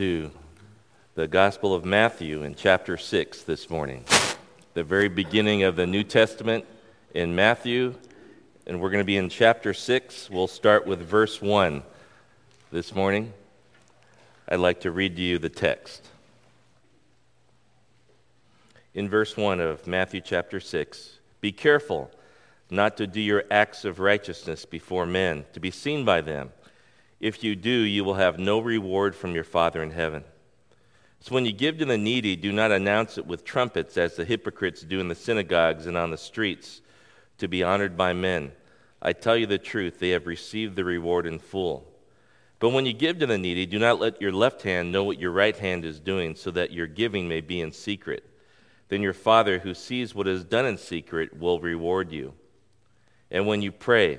to the Gospel of Matthew in chapter 6 this morning. The very beginning of the New Testament in Matthew, and we're going to be in chapter 6. We'll start with verse 1 this morning. I'd like to read to you the text. In verse 1 of Matthew chapter 6, be careful not to do your acts of righteousness before men, to be seen by them. If you do, you will have no reward from your Father in heaven. So when you give to the needy, do not announce it with trumpets as the hypocrites do in the synagogues and on the streets to be honored by men. I tell you the truth, they have received the reward in full. But when you give to the needy, do not let your left hand know what your right hand is doing, so that your giving may be in secret. Then your Father, who sees what is done in secret, will reward you. And when you pray,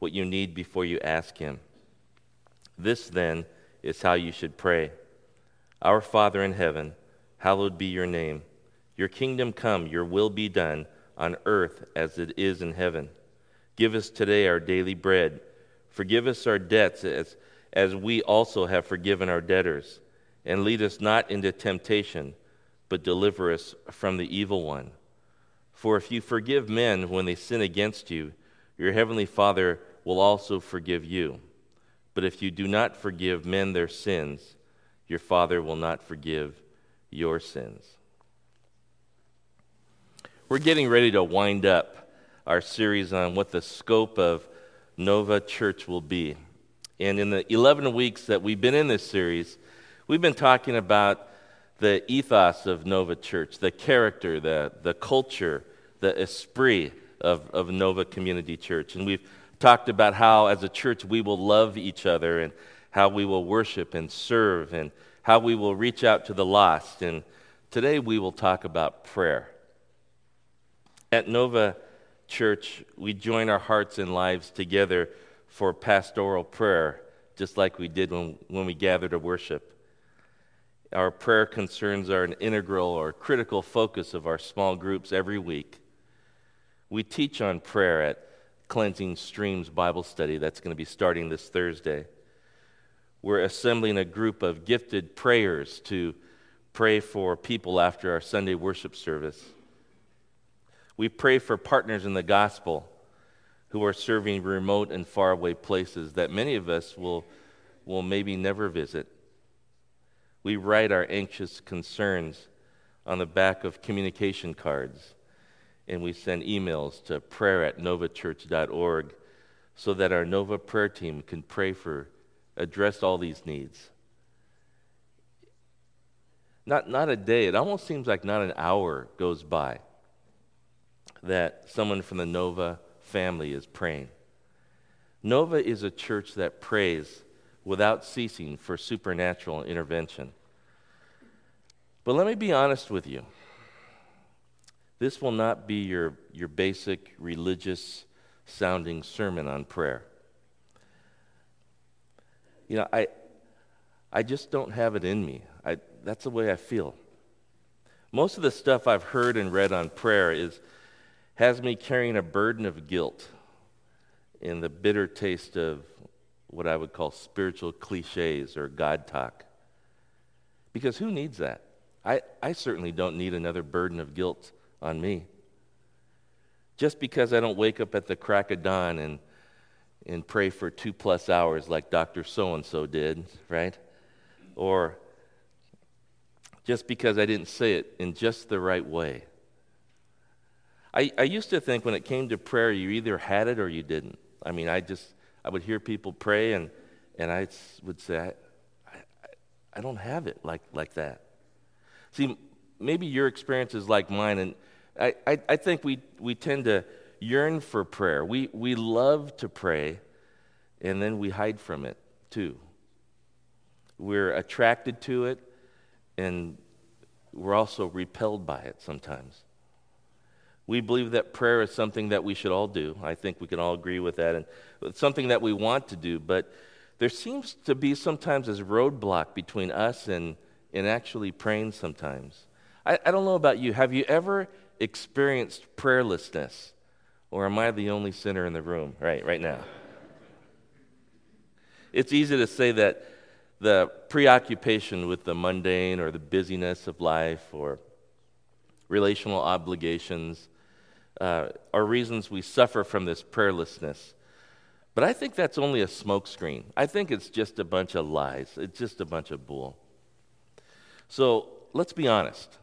what you need before you ask Him. This, then, is how you should pray Our Father in heaven, hallowed be your name. Your kingdom come, your will be done on earth as it is in heaven. Give us today our daily bread. Forgive us our debts as, as we also have forgiven our debtors. And lead us not into temptation, but deliver us from the evil one. For if you forgive men when they sin against you, your heavenly Father will also forgive you. But if you do not forgive men their sins, your Father will not forgive your sins. We're getting ready to wind up our series on what the scope of Nova Church will be. And in the 11 weeks that we've been in this series, we've been talking about the ethos of Nova Church, the character, the, the culture, the esprit of, of Nova Community Church. And we've talked about how, as a church, we will love each other and how we will worship and serve and how we will reach out to the lost. And today we will talk about prayer. At Nova Church, we join our hearts and lives together for pastoral prayer, just like we did when, when we gather to worship. Our prayer concerns are an integral or critical focus of our small groups every week. We teach on prayer at Cleansing Streams Bible study that's going to be starting this Thursday. We're assembling a group of gifted prayers to pray for people after our Sunday worship service. We pray for partners in the gospel who are serving remote and faraway places that many of us will, will maybe never visit. We write our anxious concerns on the back of communication cards and we send emails to prayer at novachurch.org so that our Nova prayer team can pray for, address all these needs. Not, not a day, it almost seems like not an hour goes by that someone from the Nova family is praying. Nova is a church that prays without ceasing for supernatural intervention. But let me be honest with you. This will not be your, your basic religious sounding sermon on prayer. You know, I, I just don't have it in me. I, that's the way I feel. Most of the stuff I've heard and read on prayer is, has me carrying a burden of guilt in the bitter taste of what I would call spiritual cliches or God talk. Because who needs that? I, I certainly don't need another burden of guilt on me. Just because I don't wake up at the crack of dawn and, and pray for two plus hours like Dr. So and so did, right? Or just because I didn't say it in just the right way. I, I used to think when it came to prayer, you either had it or you didn't. I mean, I just, I would hear people pray and, and I would say, I, I, I don't have it like, like that. See, maybe your experience is like mine, and I, I, I think we, we tend to yearn for prayer. We, we love to pray, and then we hide from it too. we're attracted to it, and we're also repelled by it sometimes. We believe that prayer is something that we should all do. I think we can all agree with that. And it's something that we want to do, but there seems to be sometimes this roadblock between us and, and actually praying sometimes. I, I don't know about you. Have you ever experienced prayerlessness? Or am I the only sinner in the room right, right now? It's easy to say that the preoccupation with the mundane or the busyness of life or relational obligations uh, are reasons we suffer from this prayerlessness. But I think that's only a smokescreen. I think it's just a bunch of lies, it's just a bunch of bull. So let's be honest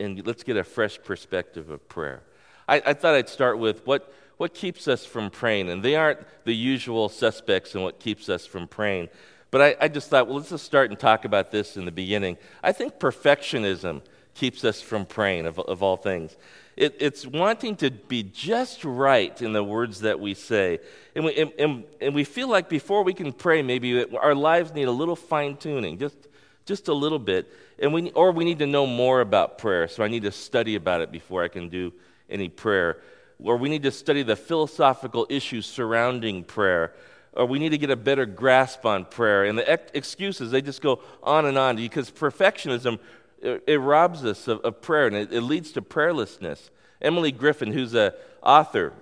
and let's get a fresh perspective of prayer. I, I thought I'd start with what, what keeps us from praying. And they aren't the usual suspects in what keeps us from praying. But I, I just thought, well, let's just start and talk about this in the beginning. I think perfectionism keeps us from praying, of, of all things. It, it's wanting to be just right in the words that we say. And we, and, and, and we feel like before we can pray, maybe our lives need a little fine tuning, just, just a little bit. And we, or we need to know more about prayer, so I need to study about it before I can do any prayer. Or we need to study the philosophical issues surrounding prayer or we need to get a better grasp on prayer. And the ex- excuses, they just go on and on because perfectionism, it, it robs us of, of prayer and it, it, leads to prayerlessness. Emilie Griffin, who's an author,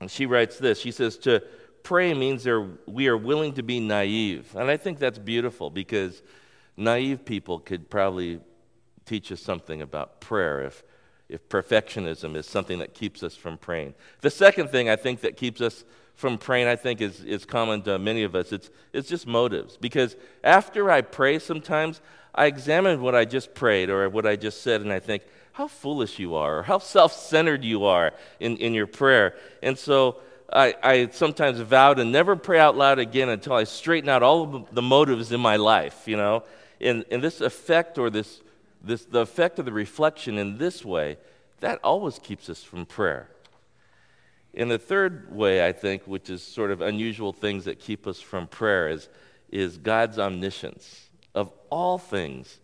and she writes this She says, To pray means we are willing to be naive. And I think that's beautiful because naive people could probably teach us something about prayer if, if perfectionism is something that keeps us from praying. The second thing I think that keeps us from praying, I think, is, is common to many of us. It's, it's just motives. Because after I pray, sometimes I examine what I just prayed or what I just said, and I think, how foolish you are, or how self centered you are in, in your prayer. And so I, I sometimes vow to never pray out loud again until I straighten out all of the motives in my life, you know. And, and this effect or this, this, the effect of the reflection in this way, that always keeps us from prayer. And the third way, I think, which is sort of unusual things that keep us from prayer, is, is God's omniscience. Of all things,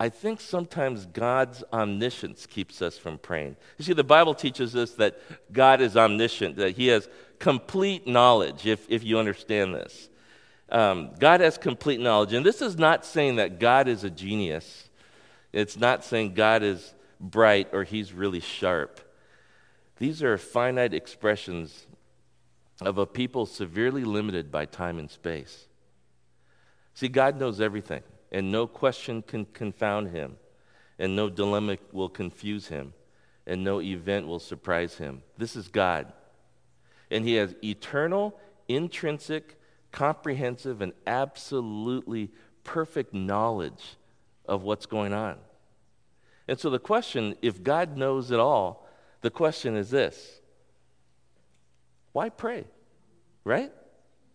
I think sometimes God's omniscience keeps us from praying. You see, the Bible teaches us that God is omniscient, that He has complete knowledge, if, if you understand this. Um, God has complete knowledge. And this is not saying that God is a genius, it's not saying God is bright or He's really sharp. These are finite expressions of a people severely limited by time and space. See, God knows everything, and no question can confound him, and no dilemma will confuse him, and no event will surprise him. This is God. And he has eternal, intrinsic, comprehensive, and absolutely perfect knowledge of what's going on. And so the question if God knows it all, the question is this why pray? Right?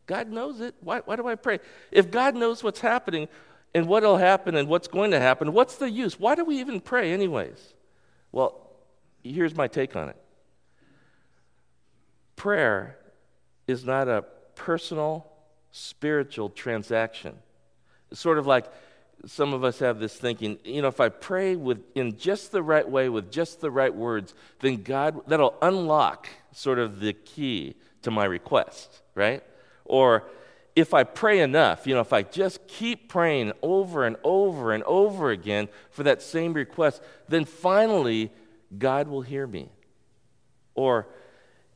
God knows it. Why, why do I pray? If God knows what's happening and what'll happen and what's going to happen, what's the use? Why do we even pray, anyways? Well, here's my take on it prayer is not a personal, spiritual transaction. It's sort of like some of us have this thinking, you know, if I pray with, in just the right way, with just the right words, then God, that'll unlock sort of the key to my request, right? Or if I pray enough, you know, if I just keep praying over and over and over again for that same request, then finally God will hear me. Or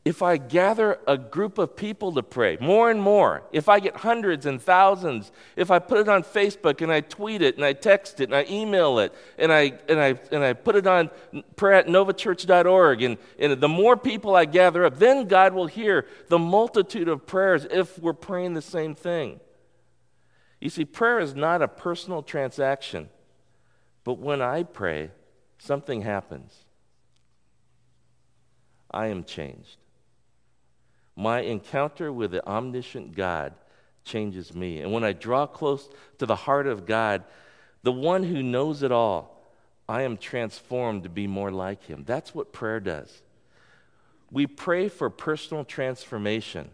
if I gather a group of people to pray, more and more, if I get hundreds and thousands, if I put it on Facebook and I tweet it and I text it and I email it and I, and I, and I put it on prayer at novachurch.org, and, and the more people I gather up, then God will hear the multitude of prayers if we're praying the same thing. You see, prayer is not a personal transaction, but when I pray, something happens. I am changed. My encounter with the omniscient God changes me. And when I draw close to the heart of God, the one who knows it all, I am transformed to be more like him. That's what prayer does. We pray for personal transformation,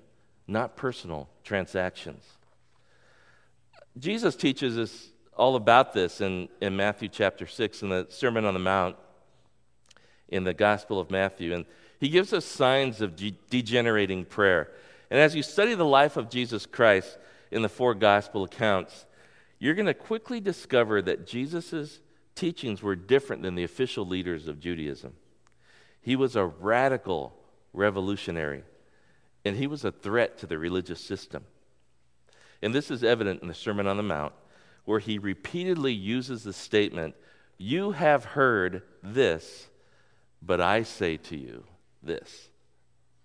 not personal transactions. Jesus teaches us all about this in, in Matthew chapter 6 in the Sermon on the Mount in the Gospel of Matthew. And he gives us signs of de- degenerating prayer. And as you study the life of Jesus Christ in the four gospel accounts, you're going to quickly discover that Jesus' teachings were different than the official leaders of Judaism. He was a radical revolutionary, and he was a threat to the religious system. And this is evident in the Sermon on the Mount, where he repeatedly uses the statement, You have heard this, but I say to you this.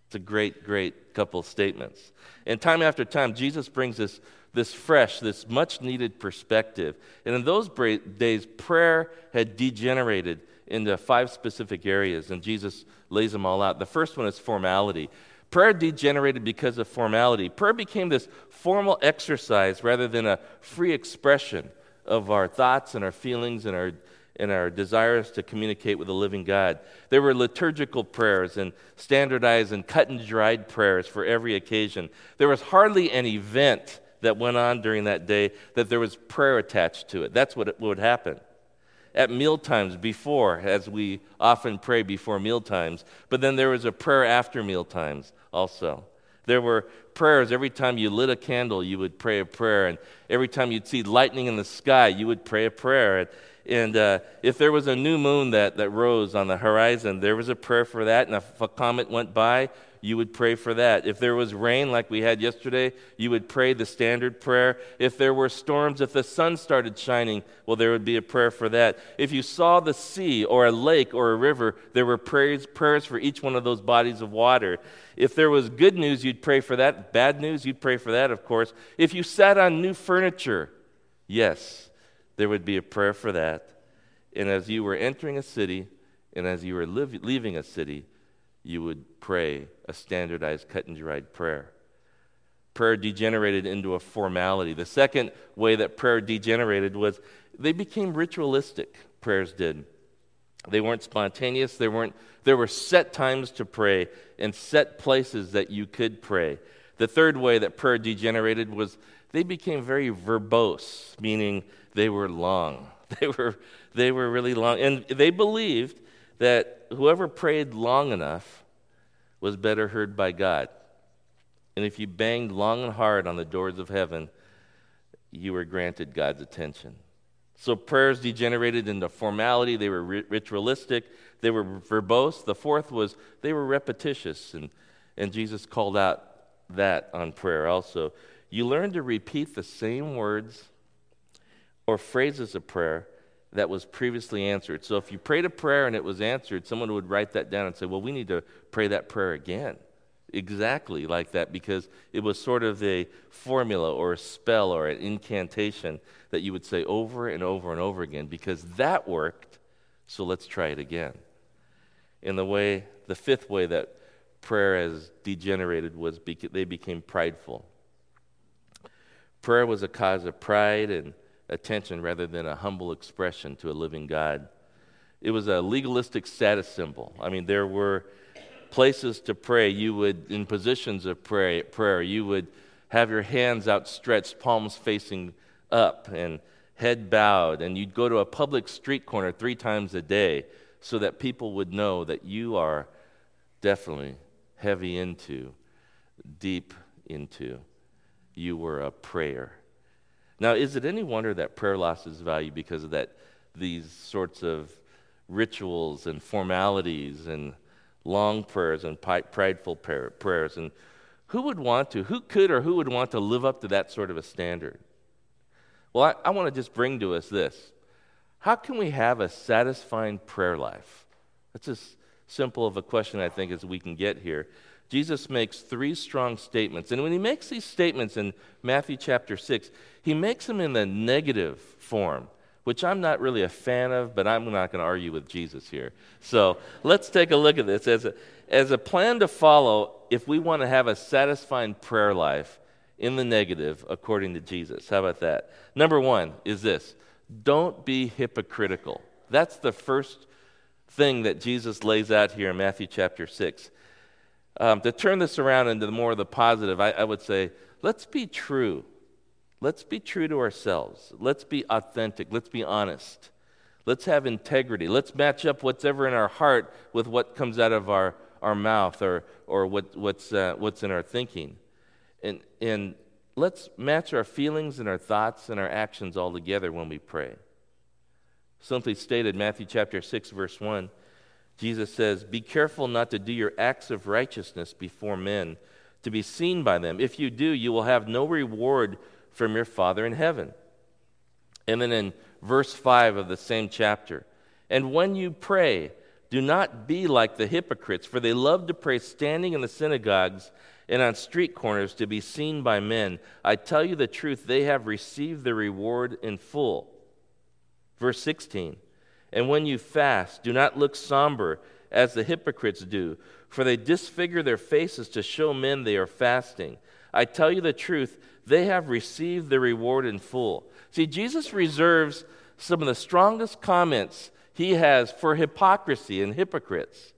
It's a great, great couple statements. And time after time, Jesus brings this, this fresh, this much needed perspective. And in those days, prayer had degenerated into five specific areas, and Jesus lays them all out. The first one is formality. Prayer degenerated because of formality. Prayer became this formal exercise rather than a free expression of our thoughts and our feelings and our and our desires to communicate with the living God. There were liturgical prayers and standardized and cut and dried prayers for every occasion. There was hardly an event that went on during that day that there was prayer attached to it. That's what would happen. At meal times before, as we often pray before meal times, but then there was a prayer after meal times also. There were prayers. Every time you lit a candle, you would pray a prayer. And every time you'd see lightning in the sky, you would pray a prayer. And uh, if there was a new moon that, that rose on the horizon, there was a prayer for that. And if a comet went by, you would pray for that. If there was rain like we had yesterday, you would pray the standard prayer. If there were storms, if the sun started shining, well, there would be a prayer for that. If you saw the sea or a lake or a river, there were prayers, prayers for each one of those bodies of water. If there was good news, you'd pray for that. Bad news, you'd pray for that, of course. If you sat on new furniture, yes, there would be a prayer for that. And as you were entering a city and as you were live, leaving a city, you would pray a standardized cut and dried prayer. Prayer degenerated into a formality. The second way that prayer degenerated was they became ritualistic, prayers did. They weren't spontaneous. They weren't, there were set times to pray and set places that you could pray. The third way that prayer degenerated was they became very verbose, meaning they were long. They were, they were really long. And they believed that whoever prayed long enough was better heard by God. And if you banged long and hard on the doors of heaven, you were granted God's attention. So prayers degenerated into formality, they were ritualistic, they were verbose. The fourth was they were repetitious, and, and Jesus called out that on prayer also. You learn to repeat the same words or phrases of prayer that was previously answered. So if you prayed a prayer and it was answered, someone would write that down and say, Well, we need to pray that prayer again. Exactly like that, because it was sort of a formula or a spell or an incantation that you would say over and over and over again, because that worked, so let's try it again. In the way, the fifth way that prayer has degenerated was beca- they became prideful. Prayer was a cause of pride and attention rather than a humble expression to a living God. It was a legalistic status symbol. I mean, there were places to pray. You would, in positions of pray, prayer, you would have your hands outstretched, palms facing up, and head bowed. And you'd go to a public street corner three times a day so that people would know that you are definitely heavy into, deep into. You were a prayer. Now, is it any wonder that prayer lost its value because of that, these sorts of rituals and formalities and long prayers and prideful prayers? And who would want to, who could or who would want to live up to that sort of a standard? Well, I, I want to just bring to us this. How can we have a satisfying prayer life? That's as simple of a question, I think, as we can get here. Jesus makes three strong statements. And when he makes these statements in Matthew chapter 6, he makes them in the negative form, which I'm not really a fan of, but I'm not going to argue with Jesus here. So let's take a look at this. As a, as a plan to follow, if we want to have a satisfying prayer life in the negative, according to Jesus. How about that? Number one is this don't be hypocritical. That's the first thing that Jesus lays out here in Matthew chapter 6. Um, to turn this around into more of the positive, I, I would say, let's be true let's be true to ourselves. Let's be authentic. Let's be honest. Let's have integrity. Let's match up what's ever in our heart with what comes out of our, our mouth or, or what, what's, uh, what's in our thinking. And, and let's match our feelings and our thoughts and our actions all together when we pray. Simply stated, Matthew chapter 6, verse 1, Jesus says, Be careful not to do your acts of righteousness before men, to be seen by them. If you do, you will have no reward from your Father in heaven. And then in verse 5 of the same chapter, And when you pray, do not be like the hypocrites, for they love to pray standing in the synagogues and on street corners to be seen by men. I tell you the truth, they have received the reward in full. Verse 16 And when you fast, do not look somber as the hypocrites do, for they disfigure their faces to show men they are fasting. I tell you the truth, they have received the reward in full. See, Jesus reserves some of the strongest comments he has for hypocrisy and hypocrites.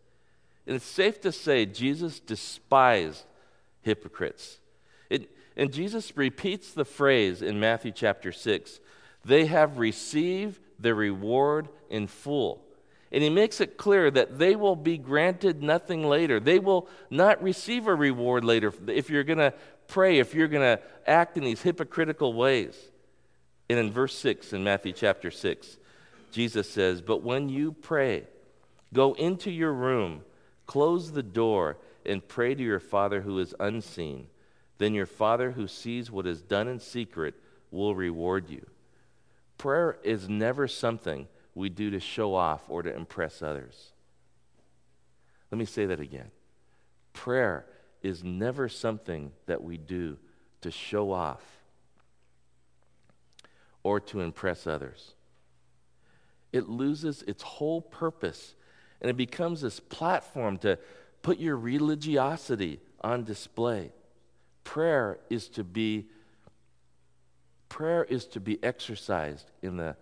And it's safe to say Jesus despised hypocrites. It, and Jesus repeats the phrase in Matthew chapter 6 they have received the reward in full. And he makes it clear that they will be granted nothing later. They will not receive a reward later if you're going to pray, if you're going to act in these hypocritical ways. And in verse 6 in Matthew chapter 6, Jesus says, But when you pray, go into your room, close the door, and pray to your Father who is unseen. Then your Father who sees what is done in secret will reward you. Prayer is never something we do to show off or to impress others. Let me say that again. Prayer is never something that we do to show off or to impress others. It loses its whole purpose and it becomes this platform to put your religiosity on display. Prayer is to be prayer is to be exercised in the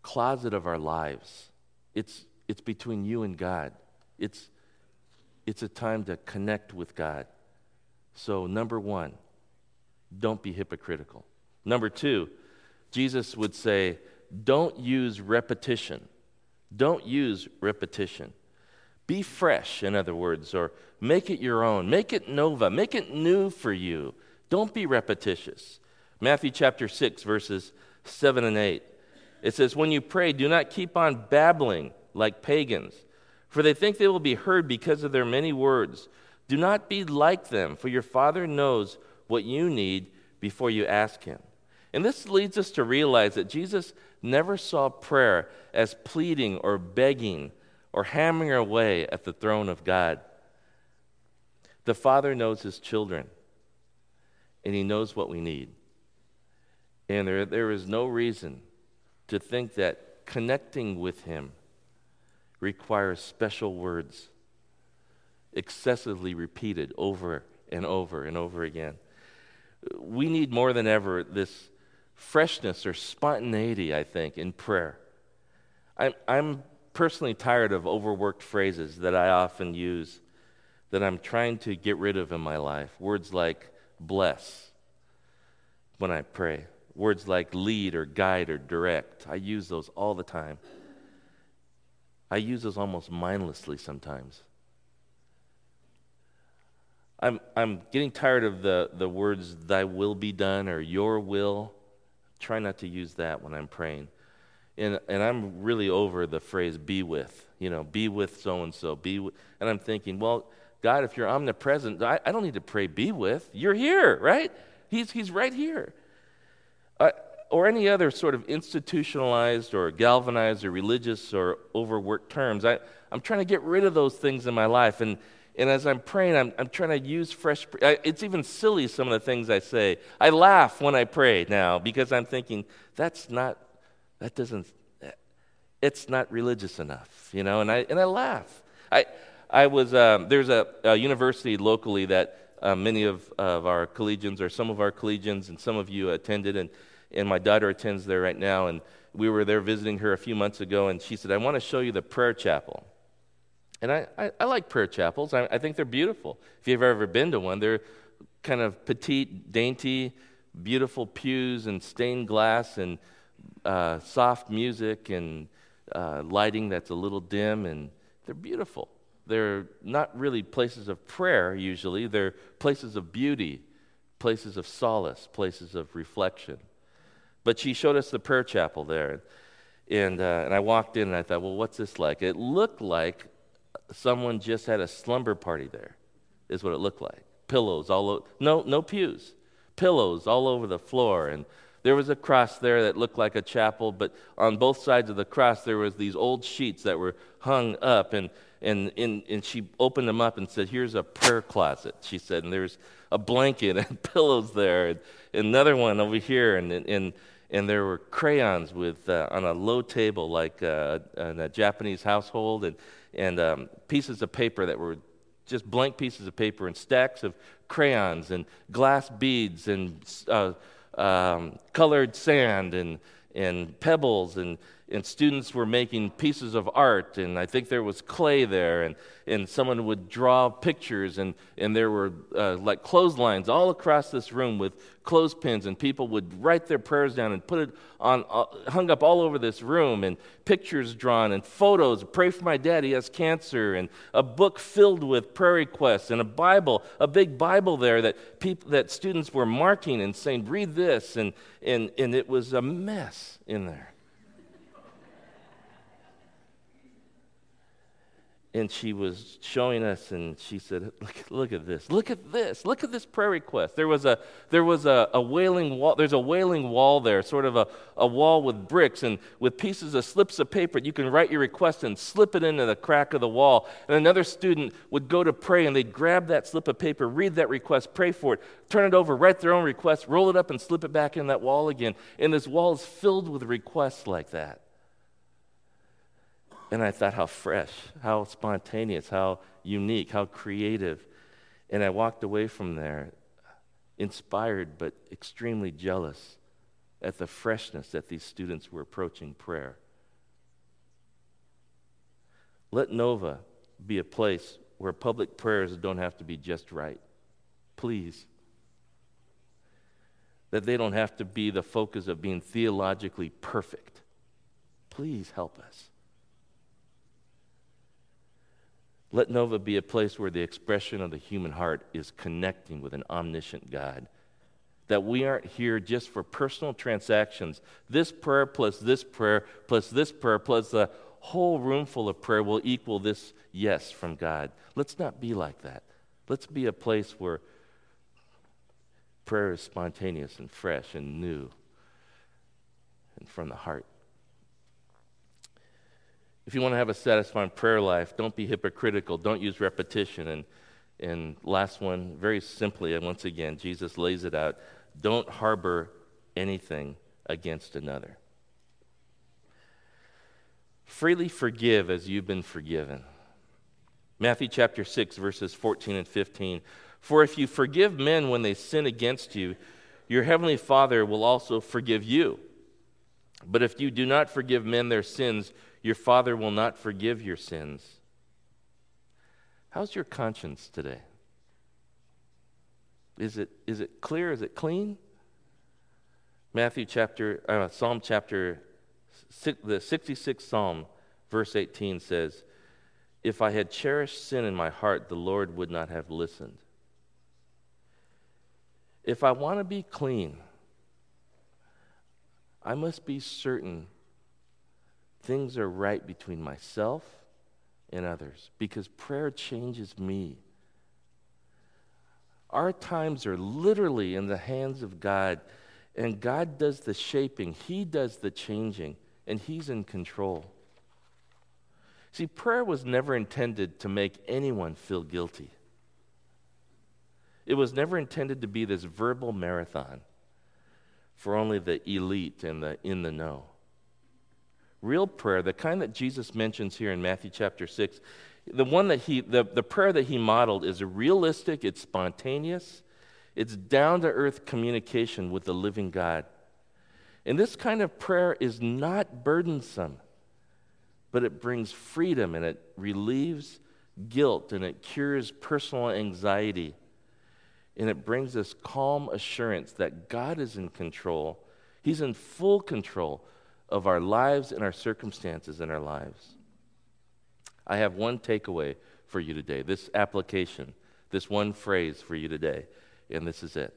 closet of our lives. It's it's between you and God. It's it's a time to connect with God. So number 1, don't be hypocritical. Number 2, Jesus would say, don't use repetition. Don't use repetition. Be fresh, in other words, or make it your own. Make it nova. Make it new for you. Don't be repetitious. Matthew chapter 6, verses 7 and 8. It says, When you pray, do not keep on babbling like pagans, for they think they will be heard because of their many words. Do not be like them, for your Father knows what you need before you ask Him. And this leads us to realize that Jesus never saw prayer as pleading or begging or hammering away at the throne of God. The Father knows His children, and He knows what we need. And there, there is no reason to think that connecting with Him requires special words, excessively repeated over and over and over again. We need more than ever this freshness or spontaneity, I think, in prayer. I'm, I'm personally tired of overworked phrases that I often use that I'm trying to get rid of in my life. Words like bless when I pray, words like lead or guide or direct. I use those all the time. I use those almost mindlessly sometimes. I'm, I'm getting tired of the, the words, thy will be done or your will. Try not to use that when I'm praying and, and I'm really over the phrase be with, you know, be with so and so, be with, and I'm thinking, well, God, if you're omnipresent, I, I don't need to pray be with. You're here, right? He's, he's right here. Uh, or any other sort of institutionalized or galvanized or religious or overworked terms. I, I'm trying to get rid of those things in my life. And, and as I'm praying, I'm, I'm trying to use fresh. I, it's even silly, some of the things I say. I laugh when I pray now because I'm thinking, that's not that doesn't, it's not religious enough, you know, and I, and I laugh. I, I was, um, there's a, a, university locally that uh, many of, of our collegians, or some of our collegians, and some of you attended, and, and my daughter attends there right now, and we were there visiting her a few months ago, and she said, I want to show you the prayer chapel. And I, I, I like prayer chapels. I, I think they're beautiful. If you've ever been to one, they're kind of petite, dainty, beautiful pews and stained glass and uh, soft music and uh, lighting that's a little dim, and they're beautiful. They're not really places of prayer usually, they're places of beauty, places of solace, places of reflection. But she showed us the prayer chapel there. And, uh, and I walked in and I thought, well, what's this like? It looked like someone just had a slumber party there, is what it looked like. Pillows all over, no, no pews, pillows all over the floor. And there was a cross there that looked like a chapel, but on both sides of the cross there was these old sheets that were hung up. And, and, and, and she opened them up and said, here's a prayer closet, she said. And there's a blanket and pillows there, and another one over here. And, and, and there were crayons with uh, on a low table like uh, in a Japanese household, and and um, pieces of paper that were just blank pieces of paper and stacks of crayons and glass beads and uh, um, colored sand and and pebbles and and students were making pieces of art, and I think there was clay there, and, and someone would draw pictures, and, and there were uh, like clotheslines all across this room with clothespins, and people would write their prayers down and put it on, uh, hung up all over this room, and pictures drawn, and photos. Pray for my dad, he has cancer, and a book filled with prayer requests, and a Bible, a big Bible there that, people, that students were marking and saying, read this, and, and, and it was a mess in there. And she was showing us and she said look, look, at this. Look at this. Look at this prayer request. There was a there was a, a wailing wall there's a wailing wall there sort of a, a wall with bricks and with pieces of slips of paper you can write your request and slip it into the crack of the wall. And another student would go to pray and they'd grab that slip of paper read that request pray for it turn it over write their own request roll it up and slip it back in that wall again. And this wall is filled with requests like that and I thought, how fresh, how spontaneous, how unique, how creative. And I walked away from there inspired but extremely jealous at the freshness that these students were approaching prayer. Let Nova be a place where public prayers don't have to be just right. Please. That they don't have to be the focus of being theologically perfect. Please help us. Let Nova be a place where the expression of the human heart is connecting with an omniscient God. That we aren't here just for personal transactions. This prayer plus this prayer plus this prayer plus a whole room full of prayer will equal this yes from God. Let's not be like that. Let's be a place where prayer is spontaneous and fresh and new and from the heart. If you want to have a satisfying prayer life, don't be hypocritical. Don't use repetition. And, and last one, very simply, and once again, Jesus lays it out don't harbor anything against another. Freely forgive as you've been forgiven. Matthew chapter 6, verses 14 and 15. For if you forgive men when they sin against you, your heavenly Father will also forgive you. But if you do not forgive men their sins, your Father will not forgive your sins. How's your conscience today? Is it, is it clear? Is it clean? Matthew chapter, uh, Psalm chapter, the 66th Psalm, verse 18 says, If I had cherished sin in my heart, the Lord would not have listened. If I want to be clean, I must be certain things are right between myself and others because prayer changes me. Our times are literally in the hands of God, and God does the shaping, He does the changing, and He's in control. See, prayer was never intended to make anyone feel guilty. It was never intended to be this verbal marathon for only the elite and the in the know. Real prayer, the kind that Jesus mentions here in Matthew chapter 6, the one that he, the, the prayer that he modeled is realistic, it's spontaneous, it's down to earth communication with the living God. And this kind of prayer is not burdensome, but it brings freedom and it relieves guilt and it cures personal anxiety. And it brings this calm assurance that God is in control. He's in full control of our lives and our circumstances in our lives. I have one takeaway for you today this application, this one phrase for you today, and this is it.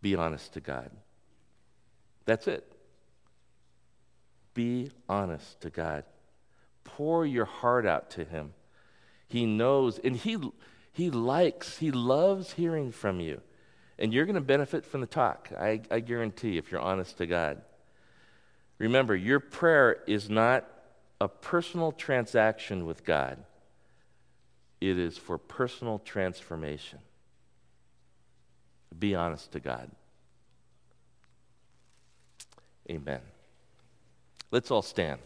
Be honest to God. That's it. Be honest to God. Pour your heart out to Him. He knows, and He, he likes, He loves hearing from you. And you're going to benefit from the talk, I, I guarantee, if you're honest to God. Remember, your prayer is not a personal transaction with God, it is for personal transformation. Be honest to God. Amen. Let's all stand.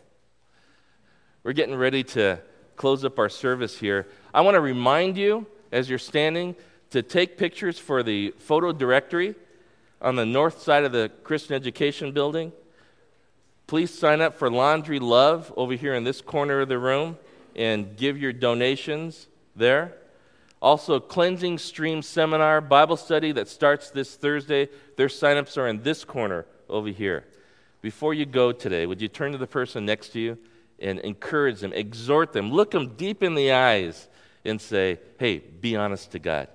We're getting ready to close up our service here. I want to remind you, as you're standing, to take pictures for the photo directory on the north side of the Christian Education Building. Please sign up for Laundry Love over here in this corner of the room and give your donations there. Also, Cleansing Stream Seminar Bible Study that starts this Thursday. Their signups are in this corner over here. Before you go today, would you turn to the person next to you and encourage them, exhort them, look them deep in the eyes, and say, hey, be honest to God.